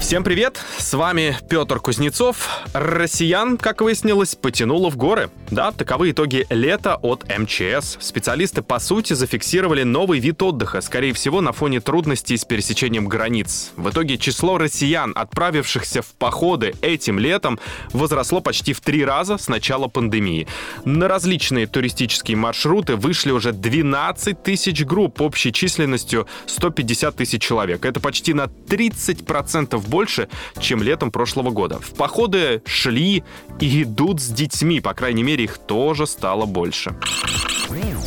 Всем привет! С вами Петр Кузнецов. Россиян, как выяснилось, потянуло в горы. Да, таковы итоги лета от МЧС. Специалисты, по сути, зафиксировали новый вид отдыха, скорее всего, на фоне трудностей с пересечением границ. В итоге число россиян, отправившихся в походы этим летом, возросло почти в три раза с начала пандемии. На различные туристические маршруты вышли уже 12 тысяч групп общей численностью 150 тысяч человек. Это почти на 30% больше, чем летом прошлого года. В походы шли и идут с детьми, по крайней мере, их тоже стало больше.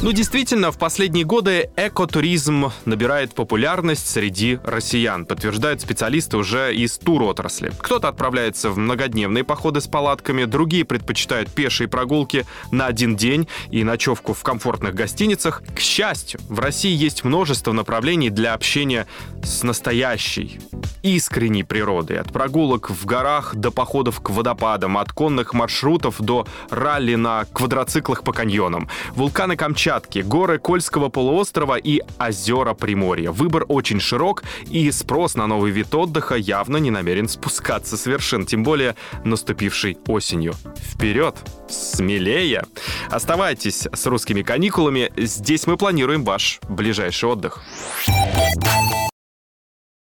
Ну, действительно, в последние годы экотуризм набирает популярность среди россиян, подтверждают специалисты уже из туротрасли. Кто-то отправляется в многодневные походы с палатками, другие предпочитают пешие прогулки на один день и ночевку в комфортных гостиницах. К счастью, в России есть множество направлений для общения с настоящей, искренней природой. От прогулок в горах до походов к водопадам, от конных маршрутов до ралли на квадроциклах по каньонам. Вулканы Камчатки, горы Кольского полуострова и озера Приморья. Выбор очень широк, и спрос на новый вид отдыха явно не намерен спускаться с вершин, тем более наступившей осенью. Вперед! Смелее! Оставайтесь с русскими каникулами, здесь мы планируем ваш ближайший отдых.